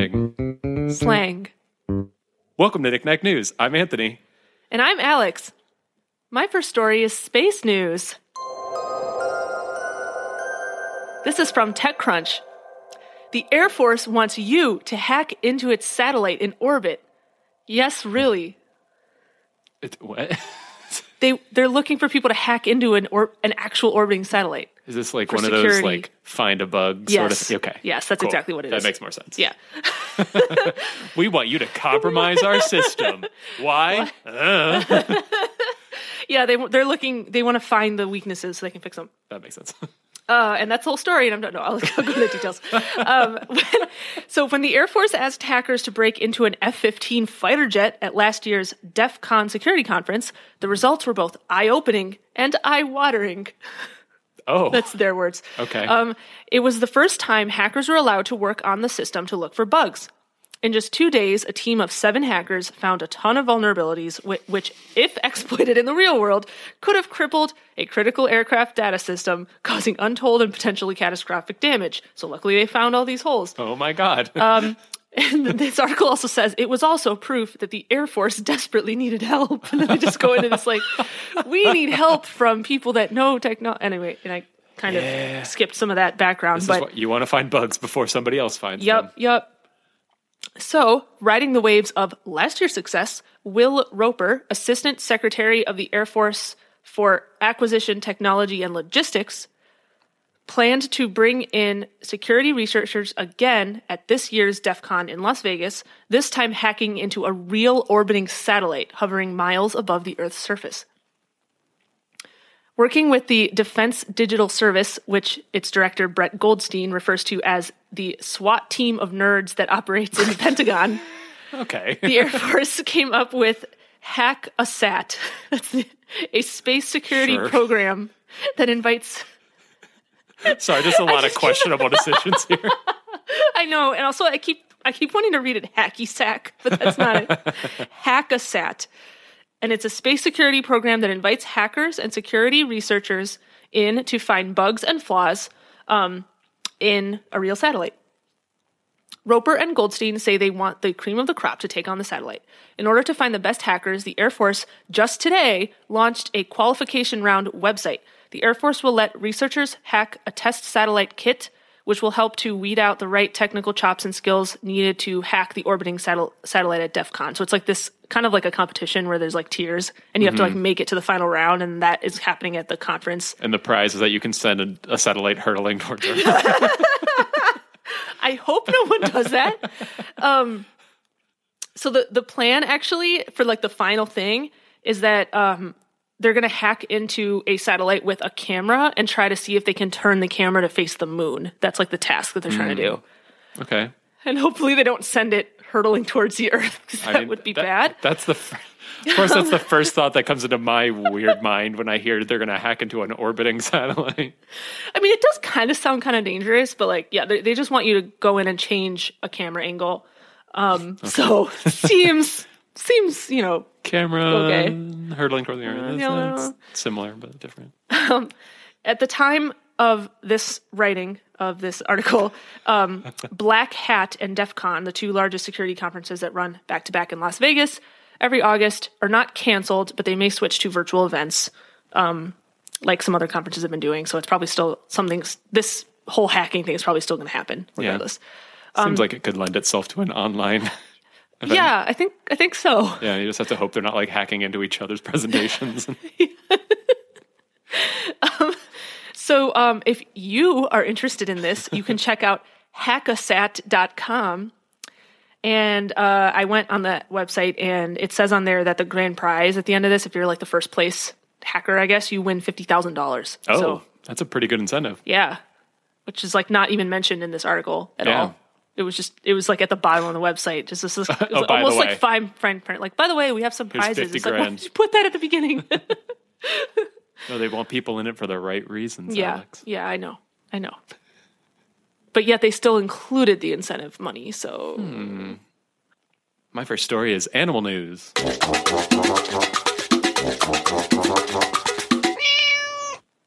meeting. Slang. Welcome to Knickknack News. I'm Anthony. And I'm Alex. My first story is space news. This is from TechCrunch. The Air Force wants you to hack into its satellite in orbit. Yes, really. It, what? They they're looking for people to hack into an or, an actual orbiting satellite. Is this like one of those like find a bug Yes. sort of? Okay. Yes, that's Cool. exactly what it that is. makes more sense. Yeah. We want you to compromise our system. Why? Uh, Yeah, they they're looking they want to find the weaknesses so they can fix them. that makes sense. Uh, and that's the whole story, and I'm not, no, I'll, I'll go into details. Um, when- so, when the Air Force asked hackers to break into an F 15 fighter jet at last year's DEF CON security conference, the results were both eye opening and eye watering. Oh, That's their words. okay. Um, it was the first time hackers were allowed to work on the system to look for bugs. In just two days, a team of seven hackers found a ton of vulnerabilities, whi- which, if exploited in the real world, could have crippled a critical aircraft data system, causing untold and potentially catastrophic damage. So, luckily, they found all these holes. oh my God. Um, And this article also says it was also proof that the Air Force desperately needed help. And then they just go into this like, we need help from people that know technology. Anyway, and I kind Yeah. of skipped some of that background, this but is what you want to find bugs before somebody else finds Yep, them. Yep, yep. So, riding the waves of last year's success, Will Roper, Assistant Secretary of the Air Force for Acquisition, Technology, and Logistics, planned to bring in security researchers again at this year's DEF CON in Las Vegas, this time hacking into a real orbiting satellite hovering miles above the Earth's surface. Working with the Defense Digital Service, which its director Brett Goldstein refers to as the SWAT team of nerds that operates in the Pentagon, Okay. the Air Force came up with Hack a Sat. That's a space security Sure. program that invites. Sorry, there's a lot of questionable decisions here. I know, and also I keep I keep wanting to read it Hacky Sack, but that's not it. Hack a Sat. And it's a space security program that invites hackers and security researchers in to find bugs and flaws um, in a real satellite. Roper and Goldstein say they want the cream of the crop to take on the satellite. In order to find the best hackers, the Air Force just today launched a qualification round website. The Air Force will let researchers hack a test satellite kit, which will help to weed out the right technical chops and skills needed to hack the orbiting satel- satellite at DEF CON. So it's like this kind of like a competition where there's like tiers and you have to like make it to the final round, and that is happening at the conference. And the prize is that you can send a, a satellite hurtling towards Earth. I hope no one does that. Um, so the the plan actually for like the final thing is that um, they're going to hack into a satellite with a camera and try to see if they can turn the camera to face the moon. That's like the task that they're trying to do. Okay. And hopefully they don't send it hurtling towards the Earth because that I mean, would be that- bad. That's the. F- of course, that's the first thought that comes into my weird mind when I hear they're going to hack into an orbiting satellite. I mean, it does kind of sound kind of dangerous, but like, yeah, they, they just want you to go in and change a camera angle. Um, So seems seems you know Camera Okay. hurtling toward the Earth. Yeah. that's similar but different. at the time of this writing of this article, um, Black Hat and DEF CON, the two largest security conferences that run back to back in Las Vegas every August, are not canceled, but they may switch to virtual events, um, like some other conferences have been doing. So it's probably still something. This whole hacking thing is probably still going to happen regardless. Seems like it could lend itself to an online. event. Um, Yeah, I think I think so. Yeah, you just have to hope they're not like hacking into each other's presentations. So, um, if you are interested in this, you can check out hackasat.com. And uh, I went on that website, and it says on there that the grand prize at the end of this, if you're like the first place hacker, I guess, you win $50,000. oh, So, that's a pretty good incentive. yeah, which is like not even mentioned in this article at Yeah. all. It was just, it was like at the bottom of the website. Just this, it oh, was Oh, by the almost like fine print, print. Like, by the way, we have some Here's prizes. 50 It's like, why did you put that at the beginning? No, they want people in it for the right reasons. Yeah, Alex. yeah, I know, I know. But yet they still included the incentive money. So hmm. My first story is animal news.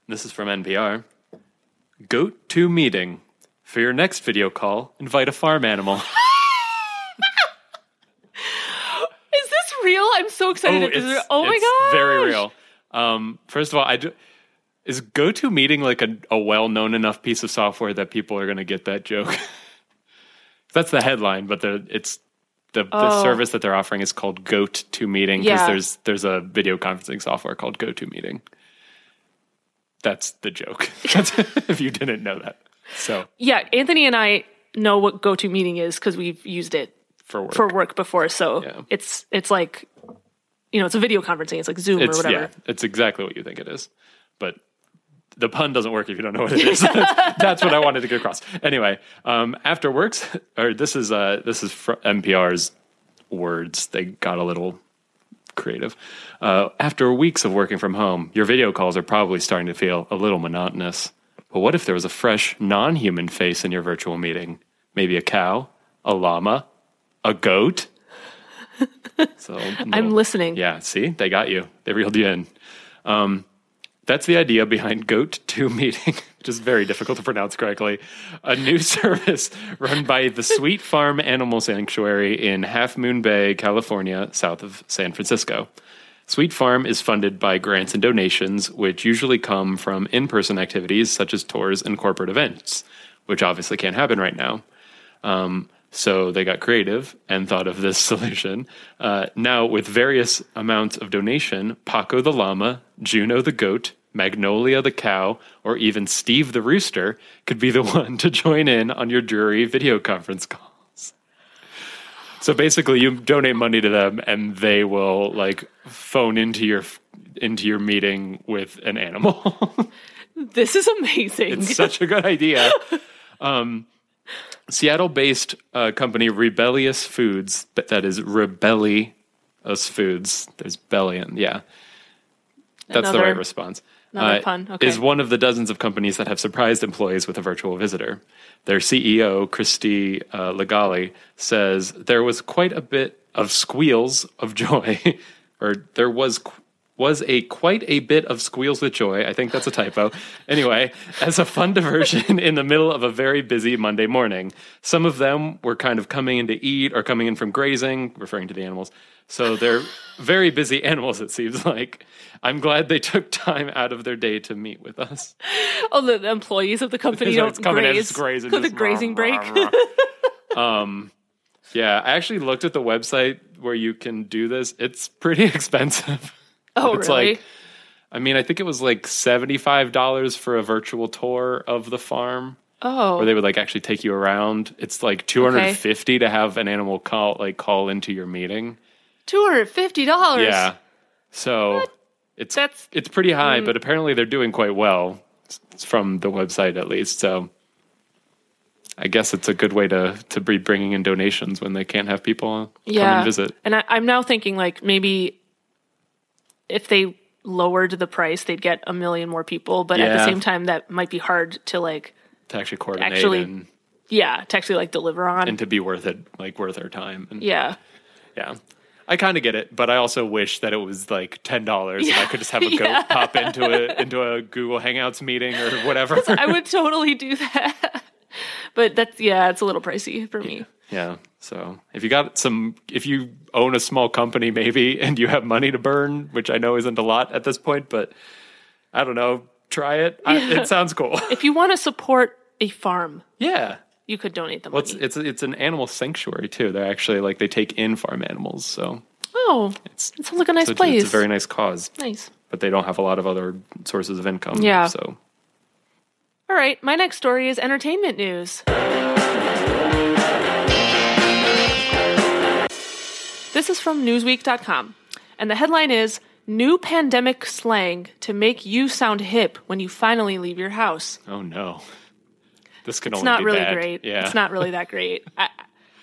This is from NPR. Goat to meeting. For your next video call, invite a farm animal. Is this real? I'm so excited. Oh, it's, is oh my god, very real. Um, first of all, I do, is GoToMeeting like a, a well-known enough piece of software that people are going to get that joke? That's the headline, but it's the, the oh. service that they're offering is called GoToMeeting because yeah. there's there's a video conferencing software called GoToMeeting. That's the joke. That's, if you didn't know that so Yeah, Anthony and I know what go to meeting is because we've used it for work, for work before. So Yeah. it's it's like you know it's a video conferencing. It's like Zoom or whatever. yeah, it's exactly what you think it is, but the pun doesn't work if you don't know what it is. That's what I wanted to get across. Anyway, um, after works, or this is uh, this is fr- NPR's words. They got a little creative. Uh, after weeks of working from home, your video calls are probably starting to feel a little monotonous. But what if there was a fresh, non-human face in your virtual meeting? Maybe a cow, a llama, a goat. So I'm listening. yeah, see, they got you. They reeled you in. Um, that's the idea behind Goat 2 Meeting, which is very difficult to pronounce correctly. A new service run by the Sweet Farm Animal Sanctuary in Half Moon Bay, California, south of San Francisco. Sweet Farm is funded by grants and donations, which usually come from in person activities such as tours and corporate events, which obviously can't happen right now. Um, so they got creative and thought of this solution. Uh, now, with various amounts of donation, Paco the llama, Juno the goat, Magnolia the cow, or even Steve the rooster could be the one to join in on your dreary video conference calls. So basically, you donate money to them, and they will like phone into your into your meeting with an animal. This is amazing. It's such a good idea. Um, Seattle-based uh, company Rebellyous Foods, but that is Rebellyous Foods. There's bellion, yeah. That's the right response. Uh, pun, okay. Is one of the dozens of companies that have surprised employees with a virtual visitor. Their CEO, Christie uh, Lagally, says there was quite a bit of squeals of joy, or there was qu- was a quite a bit of squeals with joy. I think that's a typo. Anyway, as a fun diversion in the middle of a very busy Monday morning. Some of them were kind of coming in to eat or coming in from grazing, referring to the animals. So they're very busy animals, it seems like. I'm glad they took time out of their day to meet with us. oh, the, employees of the company don't it's coming in, graze. grazing, the just grazing break. um, yeah, I actually looked at the website where you can do this. It's pretty expensive. oh, it's really? like, I mean, I think it was like seventy-five dollars for a virtual tour of the farm, oh, where they would like actually take you around. It's like two hundred and fifty to have an animal call like call into your meeting. two hundred fifty dollars. Yeah, so it's That's it's pretty high, mm. but apparently they're doing quite well s- from the website at least. So I guess it's a good way to to be bringing in donations when they can't have people come and visit. And I, I'm now thinking like maybe if they lowered the price, they'd get a million more people. But at the same time, that might be hard to like, To actually coordinate Actually- and, yeah, to actually like deliver on. and to be worth it, like worth our time. And yeah. yeah. I kind of get it, but I also wish that it was like ten dollars and I could just have a Yeah. pop into a into a Google Hangouts meeting or whatever. I would totally do that. But that's yeah, it's a little pricey for me. Yeah. So if you got some, if you own a small company maybe and you have money to burn, which I know isn't a lot at this point, but I don't know, try it. I, it sounds cool. If you want to support a farm, yeah. you could donate the Well, it's, money. it's it's an animal sanctuary too. They're actually like they take in farm animals, so oh, it's it sounds like a nice so place. it's a very nice cause. nice. But they don't have a lot of other sources of income. Yeah. So All right, my next story is entertainment news. This is from Newsweek.com, and the headline is New Pandemic Slang to Make You Sound Hip When You Finally Leave Your House. oh no, this can only be a. It's not really bad. great. Yeah. It's not really that great. I,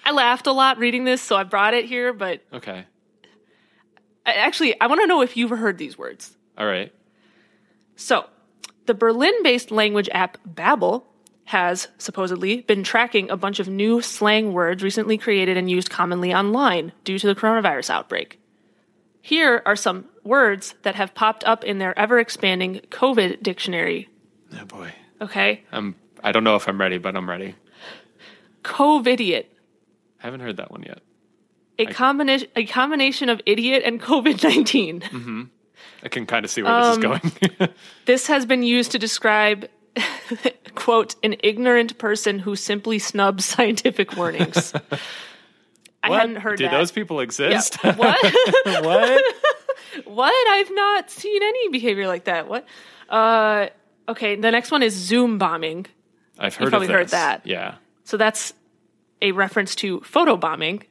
I laughed a lot reading this, so I brought it here, but okay. I, actually, I want to know if you've heard these words. All right. So, the Berlin based language app Babbel has supposedly been tracking a bunch of new slang words recently created and used commonly online due to the coronavirus outbreak. Here are some words that have popped up in their ever expanding COVID dictionary. Oh boy. Okay? I'm. I don't know if I'm ready, but I'm ready. COVIDiot. I haven't heard that one yet. A combination a combination of idiot and COVID 19. I can kind of see where this is Um, going. This has been used to describe quote an ignorant person who simply snubs scientific warnings. I hadn't heard Do that. those people Yeah. exist? What? what? what? I've not seen any behavior like that. What? Uh, okay, the next one is Zoom bombing. I've heard probably of heard that. Yeah. So that's a reference to photo bombing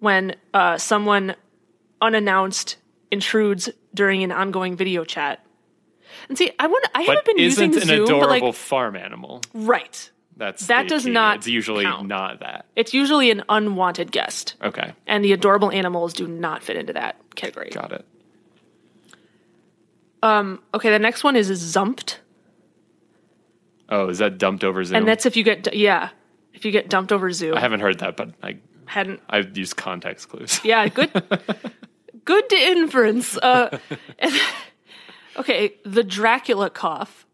when uh, someone unannounced intrudes during an ongoing video chat. And see, I want I haven't been using the isn't using an Zoom, adorable like farm animal. right. That's That does key. not It's usually count. not that. It's usually an unwanted guest, Okay, and the adorable animals do not fit into that category. got it. Um. Okay, the next one is zumped, Oh, is that dumped over Zoom? and that's if you get yeah, if you get dumped over Zoom. I haven't heard that, but I hadn't I've used context clues. Yeah, good. good to inference. Uh, okay, the Dracula cough.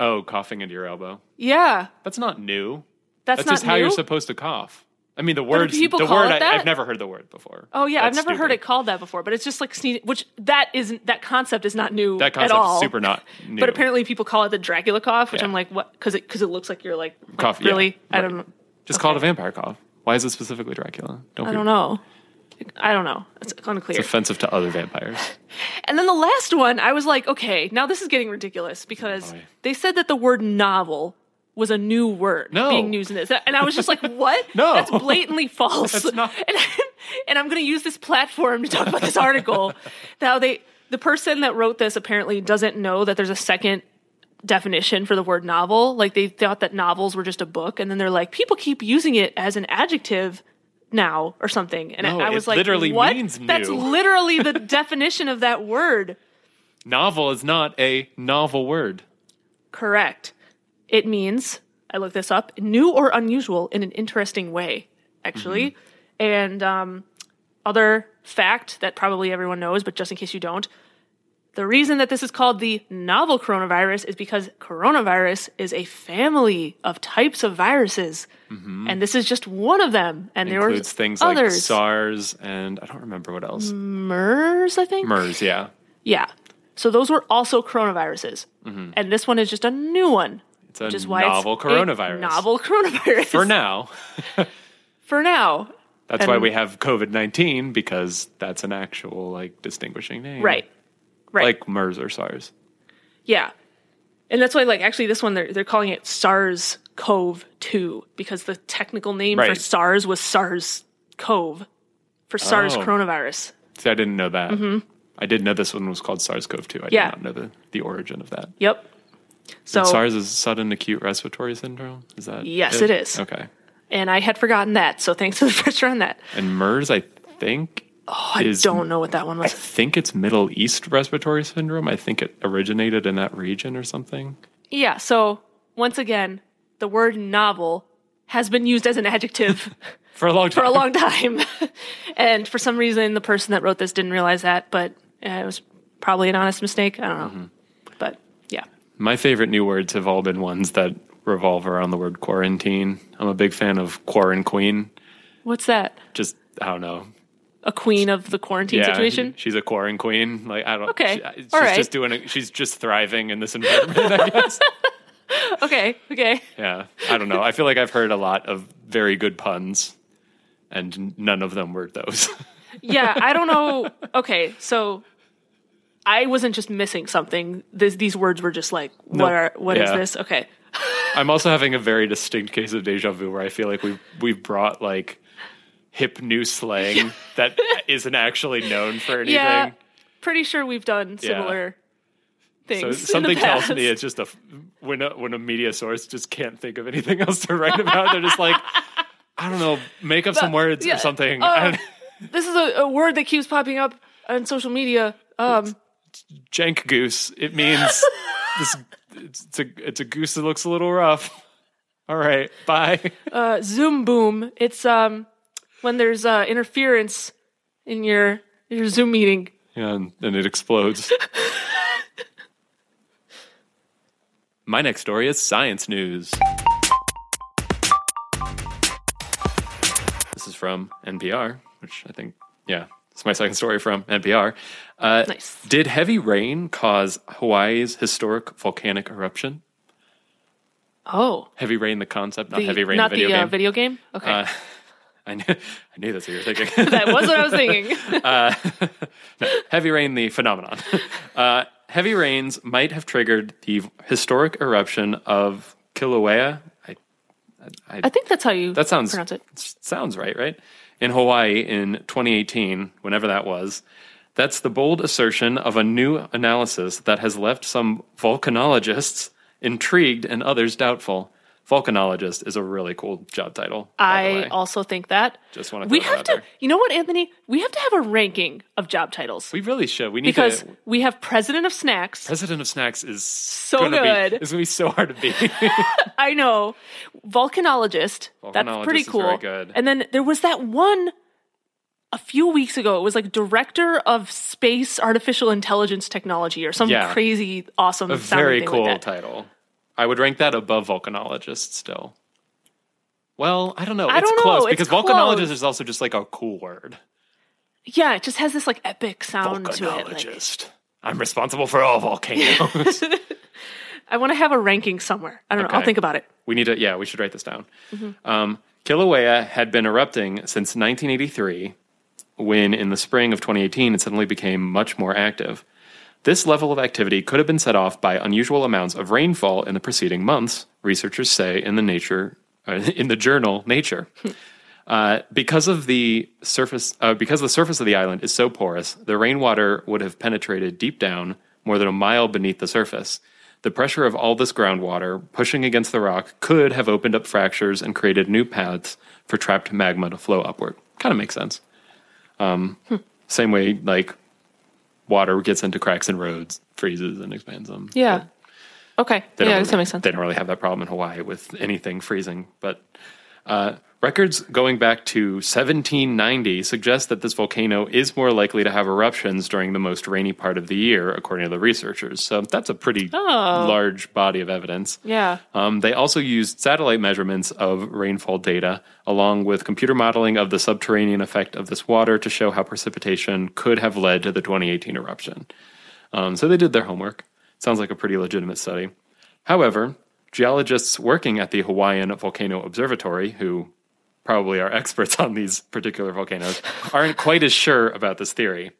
Oh, coughing into your elbow. Yeah, That's not new. that's, That's not just how new. you're supposed to cough. I mean, the words. people the call word. it I, that? I've never heard the word before. oh yeah, I've That's never heard stupid. it called that before, but it's just like sneeze. Which that isn't that concept is not new That at concept's all. super not new. But apparently people call it the Dracula cough, which Yeah. I'm like, what? Because it because it looks like you're like, like, Cough, yeah, really. I right. don't know. just call it a vampire cough. Why is it specifically Dracula? Don't I be don't know. I don't know. It's unclear. offensive to other vampires. And then the last one, I was like, okay, now this is getting ridiculous because oh, Boy. they said that the word novel was a new word No. being used in this. And I was just like, what? No. That's blatantly false. That's not- And, and I'm going to use this platform to talk about this article. Now, they, the person that wrote this apparently doesn't know that there's a second definition for the word novel. Like they thought that novels were just a book. And then they're like, people keep using it as an adjective now or something. And No, I, I was like, literally what? That's literally the definition of that word. Novel is not a novel word. Correct. It means, I looked this up, new or unusual in an interesting way, actually. And um, other fact that probably everyone knows, but just in case you don't, the reason that this is called the novel coronavirus is because coronavirus is a family of types of viruses. Mm-hmm. And this is just one of them. And there Includes are things like others. SARS and I don't remember what else. MERS, I think? MERS, yeah. Yeah. So those were also coronaviruses. Mm-hmm. And this one is just a new one. It's a Which is why novel coronavirus. novel coronavirus. For now. For now. That's why we have COVID 19 because that's an actual like distinguishing name. Right. Right. Like MERS or SARS. yeah. And that's why, like, actually, this one, they're, they're calling it SARS CoV 2 because the technical name for SARS was SARS CoV for SARS Oh. coronavirus. See, I didn't know that. I did know this one was called SARS CoV 2. I Mm-hmm. Yeah. did not know the, the origin of that. Yep. So, And SARS is sudden acute respiratory syndrome. Is that? Yes, it is. Okay. and I had forgotten that. So thanks for the pressure on that. And MERS, I think, Oh, I is don't know what that one was. I think it's Middle East respiratory syndrome. I think it originated in that region or something. Yeah. So once again, the word novel has been used as an adjective For a long time. for a long time. and for some reason, the person that wrote this didn't realize that, but uh, it was probably an honest mistake. I don't know. Mm-hmm. But yeah. My favorite new words have all been ones that revolve around the word quarantine. I'm a big fan of quarantine. What's that? Just, I don't know. A queen of the quarantine situation? She's a quarantine queen. Like I don't. Okay. She, she's All right. just doing. A, she's just thriving in this environment. I guess. Okay. Okay. Yeah. I don't know. I feel like I've heard a lot of very good puns, and none of them were those. Yeah. I don't know. Okay. So I wasn't just missing something. This, these words were just like, what are, what is Yeah. this? Okay. I'm also having a very distinct case of deja vu where I feel like we've we've brought like hip new slang that isn't actually known for anything. Yeah. Pretty sure we've done similar things. So something tells me it's just a when a when a media source just can't think of anything else to write about. They're just like, I don't know, make up some words yeah. or something. Uh, this is a, a word that keeps popping up on social media. Um, jank goose. It means this. It's, it's a it's a goose that looks a little rough. All right, bye. uh, Zoom boom. It's um when there's uh, interference in your your Zoom meeting. Yeah, and then it explodes. My next story is science news. This is from NPR. which I think, yeah, it's my second story from NPR. Uh, Nice. Did heavy rain cause Hawaii's historic volcanic eruption? Oh, Heavy rain, the concept, not the, heavy rain, not the video the uh, game. video game. Okay, Uh, I knew, I knew that's what you were thinking. that was what I was thinking. uh, no, heavy rain, the phenomenon. Uh, heavy rains might have triggered the historic eruption of Kilauea. I, I, I think that's how you that sounds pronounce it. sounds right, right? In Hawaii in 2018, whenever that was. That's the bold assertion of a new analysis that has left some volcanologists intrigued and others doubtful. Volcanologist is a really cool job title. I also think that. Just wanna we have to. there. You know what, Anthony? We have to have a ranking of job titles we really should. We need because to. we have president of snacks. President of Snacks is So gonna good. Be, it's gonna be so hard to beat. I know, volcanologist. that's pretty cool. good. And then there was that one a few weeks ago. It was like director of space artificial intelligence technology or some Yeah. crazy awesome. a very cool Like title. I would rank that above volcanologist still. Well, I don't know. I it's don't know. close It's because close. volcanologist is also just like a cool word. Yeah, it just has this like epic sound to it. like- Volcanologist. I'm responsible for all volcanoes. I want to have a ranking somewhere. I don't know. I'll think about it. we need to, yeah, we should write this down. Mm-hmm. Um, Kilauea had been erupting since 1983, when in the spring of 2018 it suddenly became much more active. This level of activity could have been set off by unusual amounts of rainfall in the preceding months, researchers say in the nature uh, in the journal Nature. Uh, because of the surface, uh, because the surface of the island is so porous, the rainwater would have penetrated deep down, more than a mile beneath the surface. The pressure of all this groundwater pushing against the rock could have opened up fractures and created new paths for trapped magma to flow upward. Kind of makes sense. Um, Same way, like water gets into cracks in roads, freezes, and expands them. Yeah. Okay. They Yeah, don't that makes sense. They don't really have that problem in Hawaii with anything freezing. But uh, records going back to 1790 suggest that this volcano is more likely to have eruptions during the most rainy part of the year, according to the researchers. So that's a pretty Oh. large body of evidence. Yeah. Um, they also used satellite measurements of rainfall data, along with computer modeling of the subterranean effect of this water to show how precipitation could have led to the 2018 eruption. Um, so they did their homework. Sounds like a pretty legitimate study. However, geologists working at the Hawaiian Volcano Observatory, who probably are experts on these particular volcanoes, aren't quite as sure about this theory.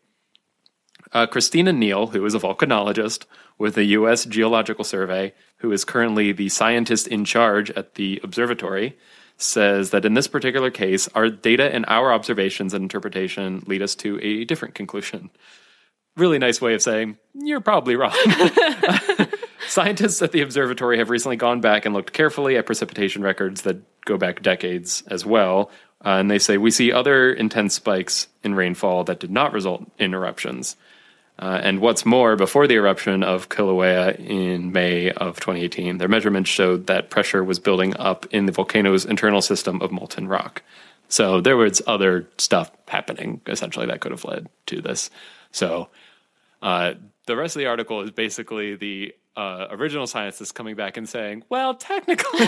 Uh, Christina Neal, who is a volcanologist with the U.S. Geological Survey, who is currently the scientist in charge at the observatory, says that in this particular case, our data and our observations and interpretation lead us to a different conclusion. Really nice way of saying, you're probably wrong. Scientists at the observatory have recently gone back and looked carefully at precipitation records that go back decades as well. Uh, and they say we see other intense spikes in rainfall that did not result in eruptions. Uh, and what's more, before the eruption of Kilauea in May of 2018, their measurements showed that pressure was building up in the volcano's internal system of molten rock. So there was other stuff happening, essentially, that could have led to this. So uh, the rest of the article is basically the uh, original scientists coming back and saying, well, technically,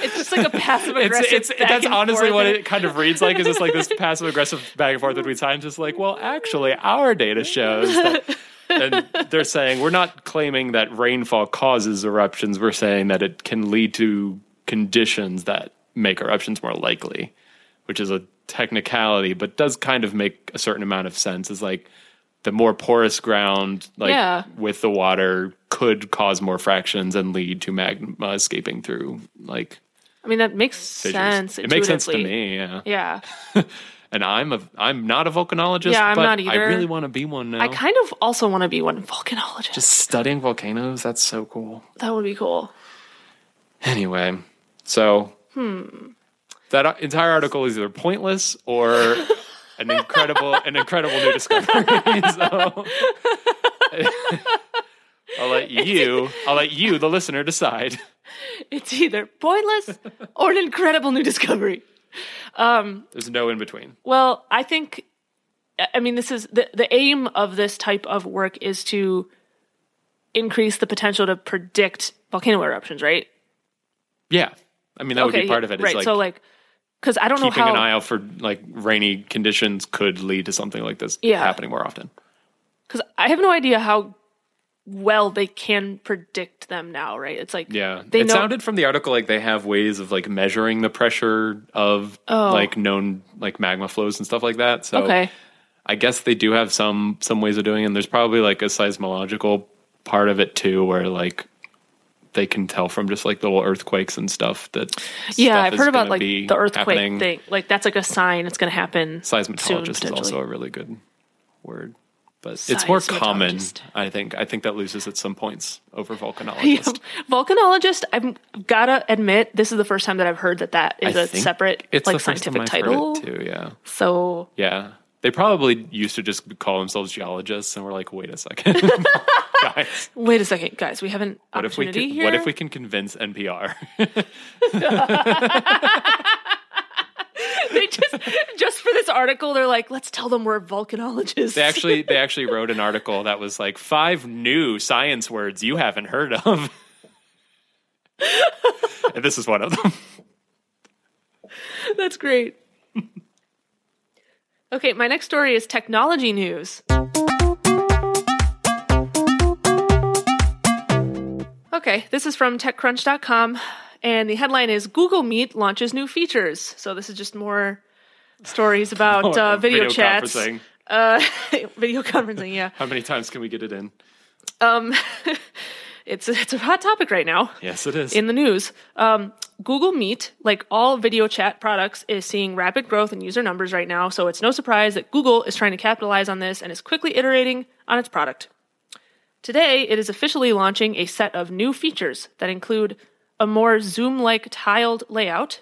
It's just like a passive it's, aggressive. it's, back that's honestly forth. what it kind of reads like. Is just like this passive aggressive back and forth between scientists, like, well, actually, our data shows that. and they're saying we're not claiming that rainfall causes eruptions. We're saying that it can lead to conditions that make eruptions more likely, which is a technicality, but does kind of make a certain amount of sense. Is like the more porous ground, like Yeah. with the water, could cause more fractions and lead to magma escaping through like I mean, that makes fissures. sense. It makes sense to me, yeah. Yeah. And I'm a I'm not a volcanologist. Yeah, I'm but not I really want to be one now. I kind of also want to be one volcanologist. Just studying volcanoes, that's so cool. that would be cool. Anyway, so hmm. that entire article is either pointless or an incredible an incredible new discovery. so I'll let you I'll let you, the listener, decide. It's either pointless or an incredible new discovery. Um, There's no in between. Well, I think, I mean, this is the, the aim of this type of work is to increase the potential to predict volcano eruptions, right? Yeah. I mean that would be part of it. It's Right. like so, like, because I don't know keeping how. an eye out for like rainy conditions could lead to something like this Yeah. happening more often. Because I have no idea how well they can predict them now, right? It's like Yeah, they it know. sounded from the article like they have ways of like measuring the pressure of Oh. like known like magma flows and stuff like that. So okay, I guess they do have some some ways of doing it. And there's probably like a seismological part of it too, where like they can tell from just like little earthquakes and stuff that yeah, stuff I've is heard about like the earthquake happening. thing. Like that's like a sign it's going to happen. soon, Seismologist is potentially. also a really good word, but it's more common. I think. I think that loses at some points over Yeah. volcanologist. Volcanologist, I've gotta admit, this is the first time that I've heard that that is I a separate like the first time scientific title. too. Yeah. So Yeah. They probably used to just call themselves geologists and we're like, wait a second. Guys, wait a second, guys, we have an what if we opportunity can, here. what if we can convince NPR? they just just for this article, they're like, let's tell them we're volcanologists. they actually they actually wrote an article that was like five new science words you haven't heard of. and this is one of them. That's great. okay, my next story is technology news. Okay, this is from TechCrunch.com, and the headline is Google Meet launches new features. So this is just more stories about uh, video, chats, conferencing. uh, video conferencing. Yeah, How many times can we get it in? um, it's it's a hot topic right now Yes, it is. in the news. Um, Google Meet, like all video chat products, is seeing rapid growth in user numbers right now. So it's no surprise that Google is trying to capitalize on this and is quickly iterating on its product. Today, it is officially launching a set of new features that include a more Zoom like tiled layout,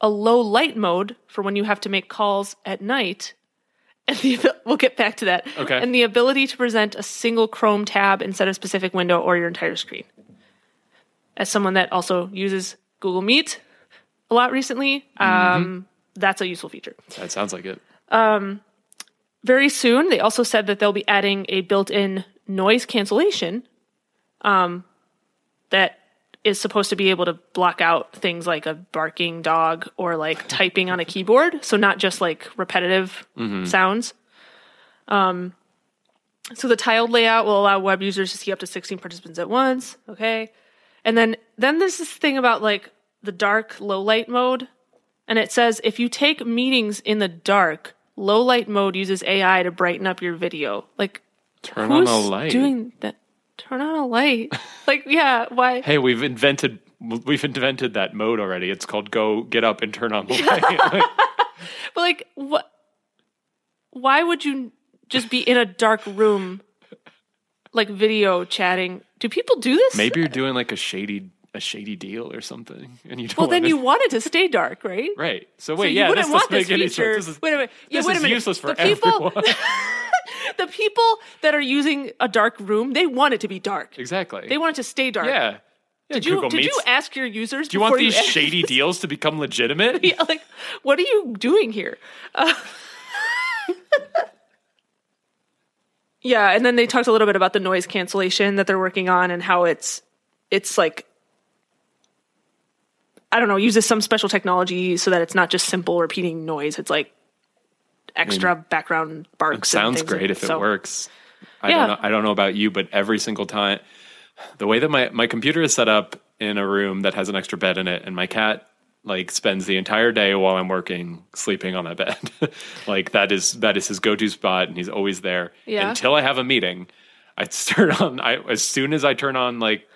a low light mode for when you have to make calls at night, and the, we'll get back to that. Okay. And the ability to present a single Chrome tab instead of a specific window or your entire screen. As someone that also uses Google Meet a lot recently, um, that's a useful feature. that sounds like it. Very soon, they also said that they'll be adding a built-in noise cancellation um, that is supposed to be able to block out things like a barking dog or like typing on a keyboard. So not just like repetitive sounds. Um, so the tiled layout will allow web users to see up to 16 participants at once. Okay. And then, then there's this thing about like the dark low light mode. And it says if you take meetings in the dark, low light mode uses AI to brighten up your video. Like, Turn who's on a light. doing that? Turn on a light. like, yeah, why? hey, we've invented we've invented that mode already. It's called go get up and turn on the light. But like, what? Why would you just be in a dark room, like video chatting? Do people do this? Maybe you're doing like a shady a shady deal or something, and you don't. Well, then you want it to stay dark, right? right. So So wait, you yeah, this doesn't make any feature. sense. This is, wait a minute. Yeah, this wait a is minute. useless for the people, everyone. The people that are using a dark room, they want it to be dark. exactly. They want it to stay dark. yeah. yeah. Did you did Meets. you ask your users? Do you want these ask- shady deals to become legitimate? Yeah, like, what are you doing here? Uh, yeah, and then they talked a little bit about the noise cancellation that they're working on and how it's it's like I don't know, uses some special technology so that it's not just simple repeating noise. It's like extra background barks. It sounds great if it So- works. I Yeah. don't know. I don't know about you, but every single time, the way that my my computer is set up in a room that has an extra bed in it, and my cat like spends the entire day while I'm working sleeping on that bed. like that is that is his go to spot, and he's always there Yeah. until I have a meeting. I start on. I as soon as I turn on like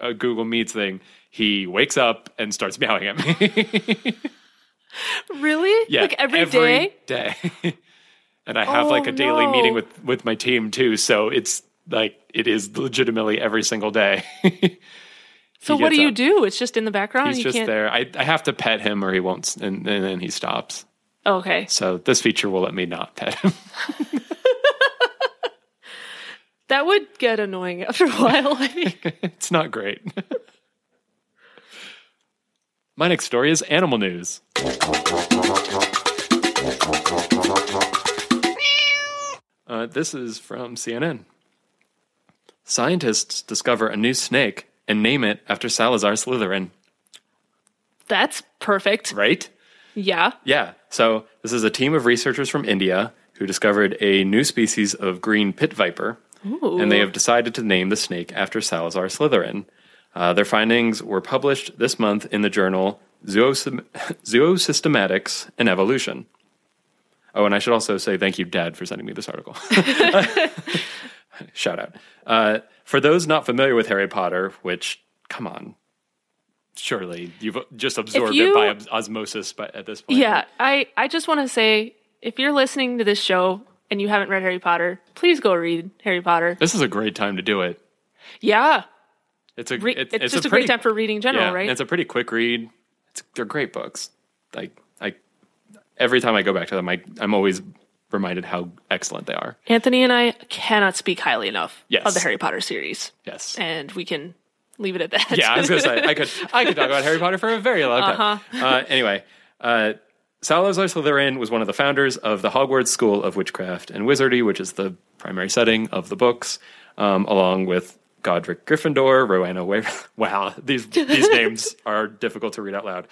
a Google Meets thing, he wakes up and starts meowing at me. Really? Yeah, Like every day? day. and I have like Oh, a daily no. meeting with with my team too, so it's like it is legitimately every single day. So what do you up. do? It's just in the background. He's just can't. there. I I have to pet him or he won't, and, and then he stops. Oh, okay, So this feature will let me not pet him. that would get annoying after a while. I think. it's not great. My next story is animal news. Uh, this is from CNN. Scientists discover a new snake and name it after Salazar Slytherin. That's perfect. Right? Yeah. Yeah. So this is a team of researchers from India who discovered a new species of green pit viper, Ooh. and they have decided to name the snake after Salazar Slytherin. Uh, their findings were published this month in the journal Zoosym- Zoosystematics and Evolution. Oh, and I should also say thank you, Dad, for sending me this article. Shout out. Uh, for those not familiar with Harry Potter, which, come on, surely you've just absorbed you- it by osmosis by, at this point. Yeah, I, I just want to say if you're listening to this show and you haven't read Harry Potter, please go read Harry Potter. This is a great time to do it. Yeah, It's a re- it's, it's, just a, pretty, great time for reading in general, yeah, right? It's a pretty quick read. It's, they're great books. Like I, every time I go back to them, I I'm always reminded how excellent they are. Anthony and I cannot speak highly enough Yes. of the Harry Potter series, Yes. and we can leave it at that. yeah, I was gonna say I could I could talk about Harry Potter for a very long time. Uh-huh. Uh, anyway, uh, Salazar Slytherin was one of the founders of the Hogwarts School of Witchcraft and Wizardry, which is the primary setting of the books, um, along with Godric Gryffindor, Rowena. Wa- wow, these these names are difficult to read out loud.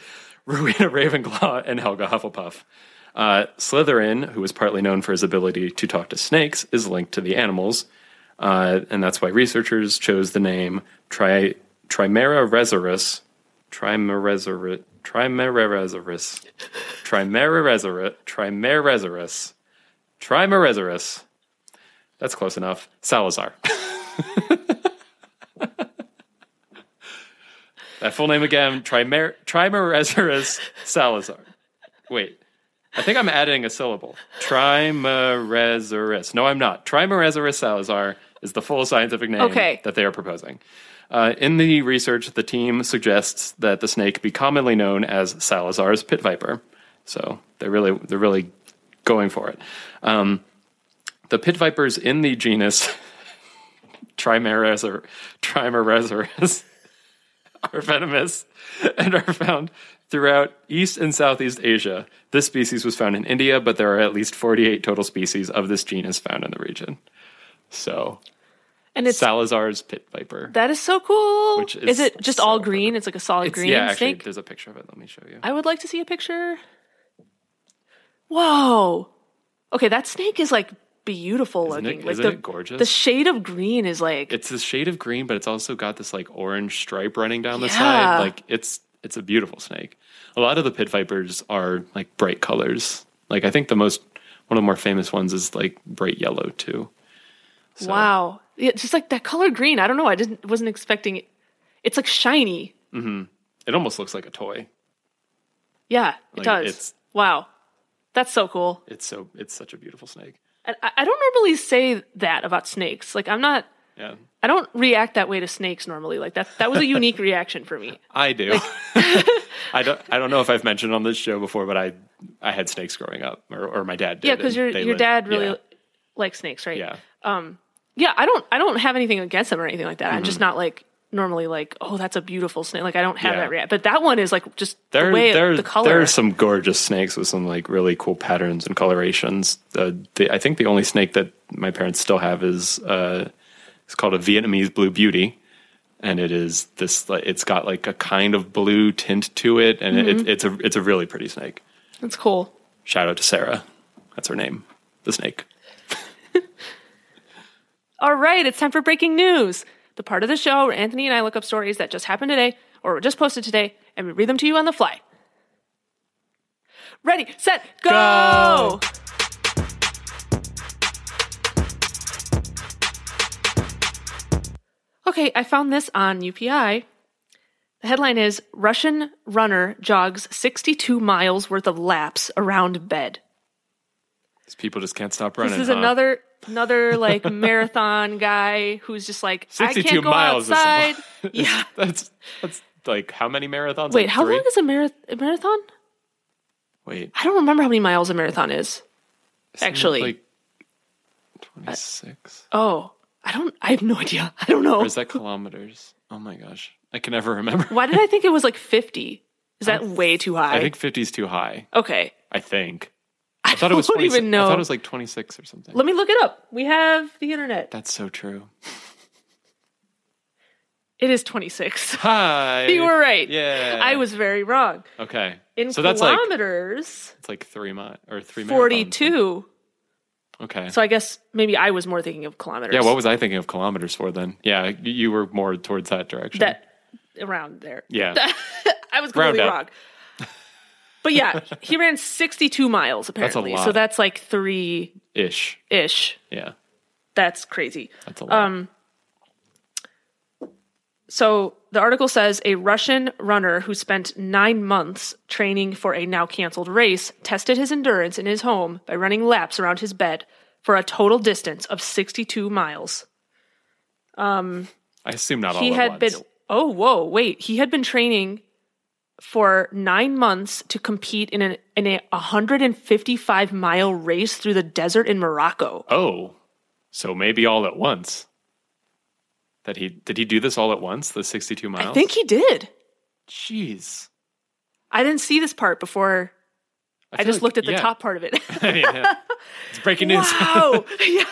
Rowena Ravenclaw and Helga Hufflepuff. Uh, Slytherin, who is partly known for his ability to talk to snakes, is linked to the animals, uh, and that's why researchers chose the name Tri- Trimera resurus, Trimeresurus, Trimeresurus, Trimeresurus, Trimeresurus, Trimeresurus. That's close enough. Salazar. that full name again, Trimer- Trimeresurus Salazar. Wait, I think I'm adding a syllable. Trimeresurus. No, I'm not. Trimeresurus Salazar is the full scientific name Okay. that they are proposing. Uh, in the research, the team suggests that the snake be commonly known as Salazar's pit viper. So they're really they're really going for it. Um, the pit vipers in the genus Trimeresurus Trimeresurus are venomous and are found throughout East and Southeast Asia. This species was found in India, but there are at least 48 total species of this genus found in the region. So, and it's Salazar's pit viper. that is so cool. Which is it just all so green? It's like a solid It's- green yeah, actually, snake. there's a picture of it. Let me show you. I would like to see a picture. Whoa. Okay, that snake is like beautiful Isn't looking. it, like isn't the, it gorgeous? the shade of green is like it's the shade of green, but it's also got this like orange stripe running down the Yeah. side. Like it's it's a beautiful snake. A lot of the pit vipers are like bright colors. Like I think the most one of the more famous ones is like bright yellow too. So, wow. Yeah, just like that color green. I don't know. I didn't wasn't expecting it. It's like shiny. Mm-hmm. It almost looks like a toy. Yeah, it Like, does. wow. That's so cool. It's so it's such a beautiful snake. I, I don't normally say that about snakes. Like I'm not Yeah. I don't react that way to snakes normally. Like that that was a unique reaction for me. I do. I don't. I don't know if I've mentioned on this show before, but I I had snakes growing up, or, or my dad did. Yeah, because your your lived- dad really Yeah. likes snakes, right? yeah. Um Yeah, I don't I don't have anything against them or anything like that. I'm Mm-hmm. just not like normally like, oh, that's a beautiful snake. Like I don't have Yeah. that react. But that one is like just There, the way there, the color. there are some gorgeous snakes with some like really cool patterns and colorations. Uh, the, I think the only snake that my parents still have is uh, it's called a Vietnamese blue beauty, and it is this. Like, it's got like a kind of blue tint to it, and Mm-hmm. it, it's a it's a really pretty snake. That's cool. Shout out to Sarah, that's her name, the snake. All right, it's time for breaking news. The part of the show where Anthony and I look up stories that just happened today or were just posted today and we read them to you on the fly. Ready, set, go! Go! Okay, I found this on UPI. The headline is Russian runner jogs 62 miles worth of laps around bed. These people just can't stop running. This is huh? another another like marathon guy who's just like I can't go miles is a lot. outside. yeah. That's that's like how many marathons? Wait, Like how three? long is a, marath- a marathon? Wait, I don't remember how many miles a marathon is. isn't Actually. like twenty six. Oh, I don't. I have no idea. I don't know. Or is that kilometers? Oh my gosh. I can never remember. Why did I think it was like fifty? Is that way too high? I think 50 is too high. okay. I think. I, I thought it was don't 26 even know. I thought it was like 26 or something. Let me look it up. We have the internet. That's so true. It is 26. Hi. you were right. Yeah. I was very wrong. Okay. In so that's like kilometers, it's like three mi or three. marathons. 42. Okay. So I guess maybe I was more thinking of kilometers. yeah. What was I thinking of kilometers for then? Yeah, you were more towards that direction. that around there? Yeah. I was completely wrong. But yeah, he ran 62 miles apparently. So that's like three Ish. ish. Yeah. That's crazy. That's a lot. Um, So the article says a Russian runner who spent nine months training for a now canceled race tested his endurance in his home by running laps around his bed for a total distance of 62 miles. I assume not all he had once. been, oh, whoa, wait. He had been training for nine months to compete in, an, in a 155 mile race through the desert in Morocco. Oh, so maybe all at once. That he did he do this all at once? The sixty-two miles. I think he did. Jeez. I didn't see this part before. I, feel just like- looked at the yeah. top part of it. yeah. It's breaking news. Wow. yeah.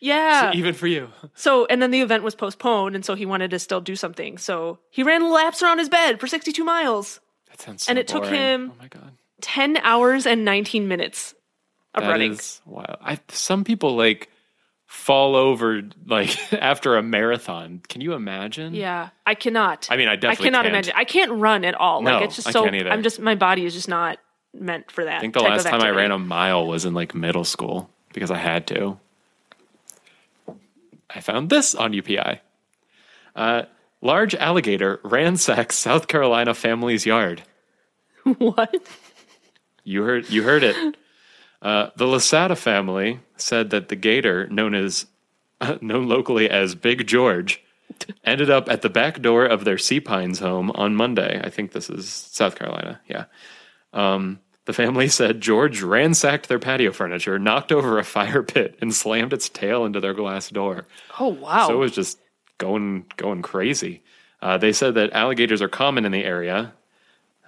Yeah. Even for you. So, and then the event was postponed, and so he wanted to still do something. So he ran laps around his bed for 62 miles, That sounds so And it took him- Oh my god. 10 hours and 19 minutes of That running. is wild. I some people like fall over like after a marathon. Can you imagine? Yeah, I cannot. I mean, I I definitely cannot can't. imagine. I can't run at all. No, like it's just I so. I'm just my body is just not meant for that. I think the last time I ran a mile was in like middle school because I had to. I found this on UPI. Uh, large alligator ransacks South Carolina family's yard. what? You heard you heard it. Uh, the Lasada family said that the gator, known as known locally as Big George, ended up at the back door of their Sea Pines home on Monday. I think this is South Carolina. Yeah. Um, the family said George ransacked their patio furniture, knocked over a fire pit, and slammed its tail into their glass door. Oh wow! So it was just going going crazy. Uh, they said that alligators are common in the area.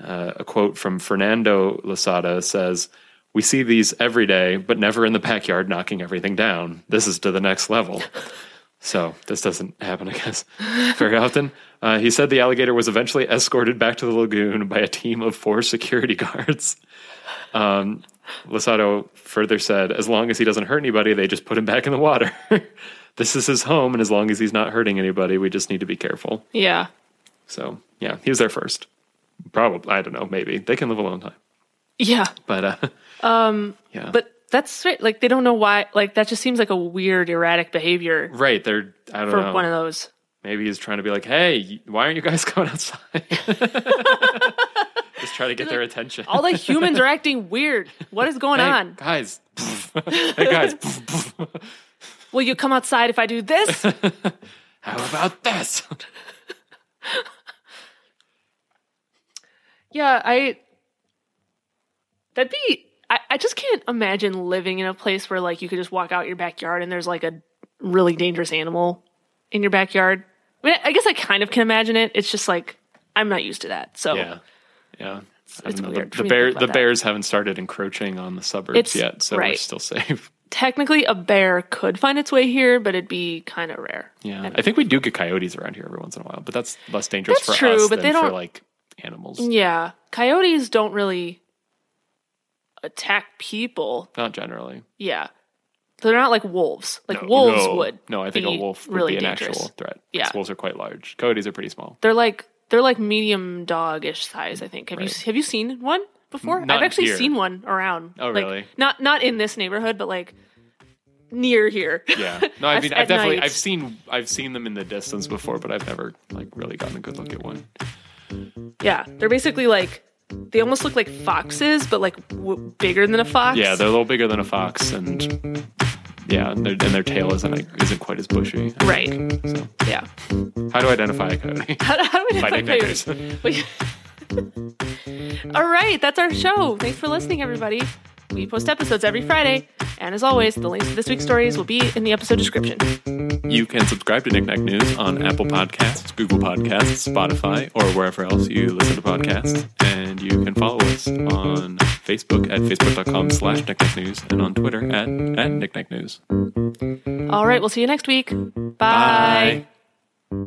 Uh, a quote from Fernando Lasada says, "We see these every day, but never in the backyard knocking everything down. This is to the next level." so this doesn't happen, I guess, very often. Uh, he said the alligator was eventually escorted back to the lagoon by a team of four security guards. Um, Losado further said, as long as he doesn't hurt anybody, they just put him back in the water. this is his home, and as long as he's not hurting anybody, we just need to be careful. yeah, So, yeah, he was there first. Probably, I don't know, maybe. They can live a long time. yeah. But, uh, um, yeah. But that's right. Like they don't know why. Like that just seems like a weird, erratic behavior right, they're, I don't for know. one of those. maybe he's trying to be like, hey, why aren't you guys going outside? just try to get their attention. All the humans are acting weird. What is going hey, on? guys. hey, guys. Will you come outside if I do this? How about this? yeah, I. That'd be. I, I just can't imagine living in a place where like you could just walk out your backyard and there's like a really dangerous animal in your backyard. I mean, I guess I kind of can imagine it. It's just like I'm not used to that. So Yeah, yeah. I it's don't know. weird The, the bear, the that. bears haven't started encroaching on the suburbs It's- yet, so we're still safe. technically a bear could find its way here, but it'd be kind of rare. Yeah, I think we do get coyotes around here every once in a while, but that's less dangerous That's for true, us but than they don't- like animals. Yeah, coyotes don't really attack people. Not generally. Yeah, they're not like wolves. Like No, wolves no. would. No, I think a wolf would really be an dangerous. actual threat. Yeah. wolves are quite large. Coyotes are pretty small. They're like they're like medium dog-ish size. I think. Have you have you seen one before? Not I've actually here. seen one around. Oh, Like, really? Not not in this neighborhood, but like near here. Yeah, no, I mean, I've definitely, night. I've seen, I've seen them in the distance before, but I've never like really gotten a good look at one. yeah, they're basically like they almost look like foxes, but like w- bigger than a fox. Yeah, they're a little bigger than a fox, and yeah, and their, and their tail isn't isn't quite as bushy. right. So, Yeah. how do I identify a coyote? How, how do we identify coyotes? All right, that's our show. Thanks for listening, everybody. We post episodes every Friday, and as always, the links to this week's stories will be in the episode description. You can subscribe to Knickknack News on Apple Podcasts, Google Podcasts, Spotify, or wherever else you listen to podcasts. And you can follow us on Facebook at facebook.com slash News and on Twitter at, at Knickknack News. All right, we'll see you next week. Bye. Bye.